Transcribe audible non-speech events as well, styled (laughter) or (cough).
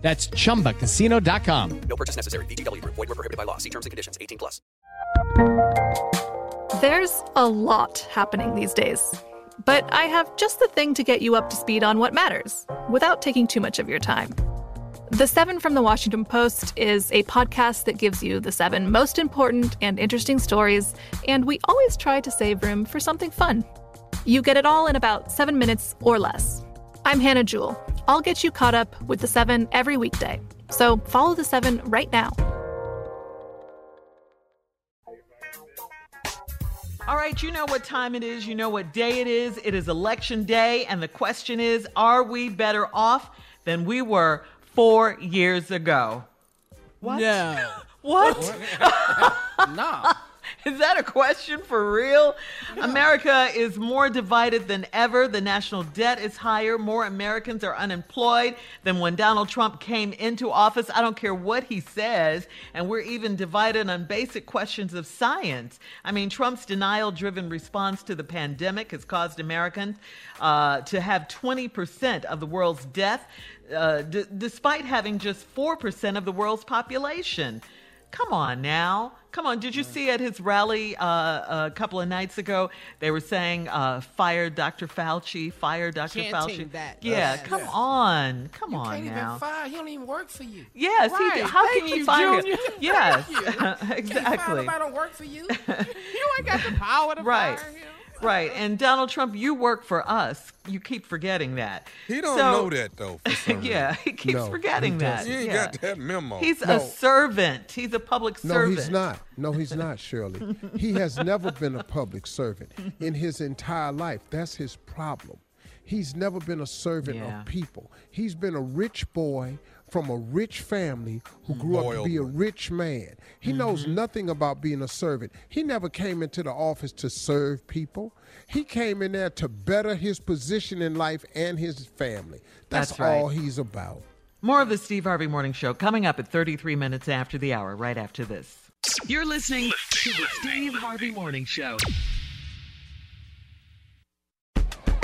That's chumbacasino.com. No purchase necessary. VGW Group. Void were prohibited by law. See terms and conditions. 18 plus. There's a lot happening these days. But I have just the thing to get you up to speed on what matters without taking too much of your time. The Seven from the Washington Post is a podcast that gives you the seven most important and interesting stories, and we always try to save room for something fun. You get it all in about seven minutes or less. I'm Hannah Jewell. I'll get you caught up with the seven every weekday. So follow the seven right now. All right, you know what time it is. You know what day it is. It is election day. And the question is Are we better off than we were four years ago? What? No. (laughs) What? (laughs) no. Is that a question for real? America is more divided than ever. The national debt is higher. More Americans are unemployed than when Donald Trump came into office. I don't care what he says. And we're even divided on basic questions of science. I mean, Trump's denial driven response to the pandemic has caused Americans uh, to have 20% of the world's death, uh, d- despite having just 4% of the world's population. Come on now. Come on. Did you see at his rally uh, a couple of nights ago? They were saying, uh, fire Dr. Fauci, fire Dr. Can't Fauci. that. Yeah, Yes. come on. Come on. You on can't now. even fire. He don't even work for you. Yes, he right. did. How Thank can you, you, fire Junior. him? Yes, you. (laughs) Can't fire exactly. nobody don't work for you. (laughs) you ain't got the power to (laughs) Right. fire him. Right. And Donald Trump, you work for us. You keep forgetting that. He don't So- know that though. For (laughs) some yeah, he keeps No, forgetting he that. doesn't. Ain't yeah. got that memo. He's No. a servant. He's a public servant. No, servant. he's not. No, he's not, Shirley. he has never been a public servant in his entire life. That's his problem. He's never been a servant Yeah. of people. He's been a rich boy from a rich family who grew up to be a rich man. He knows Mm-hmm. nothing about being a servant. He never came into the office to serve people. He came in there to better his position in life and his family. That's, That's right. all he's about. More of the Steve Harvey Morning Show coming up at 33 minutes after the hour, right after this. You're listening to the Steve Harvey Morning Show.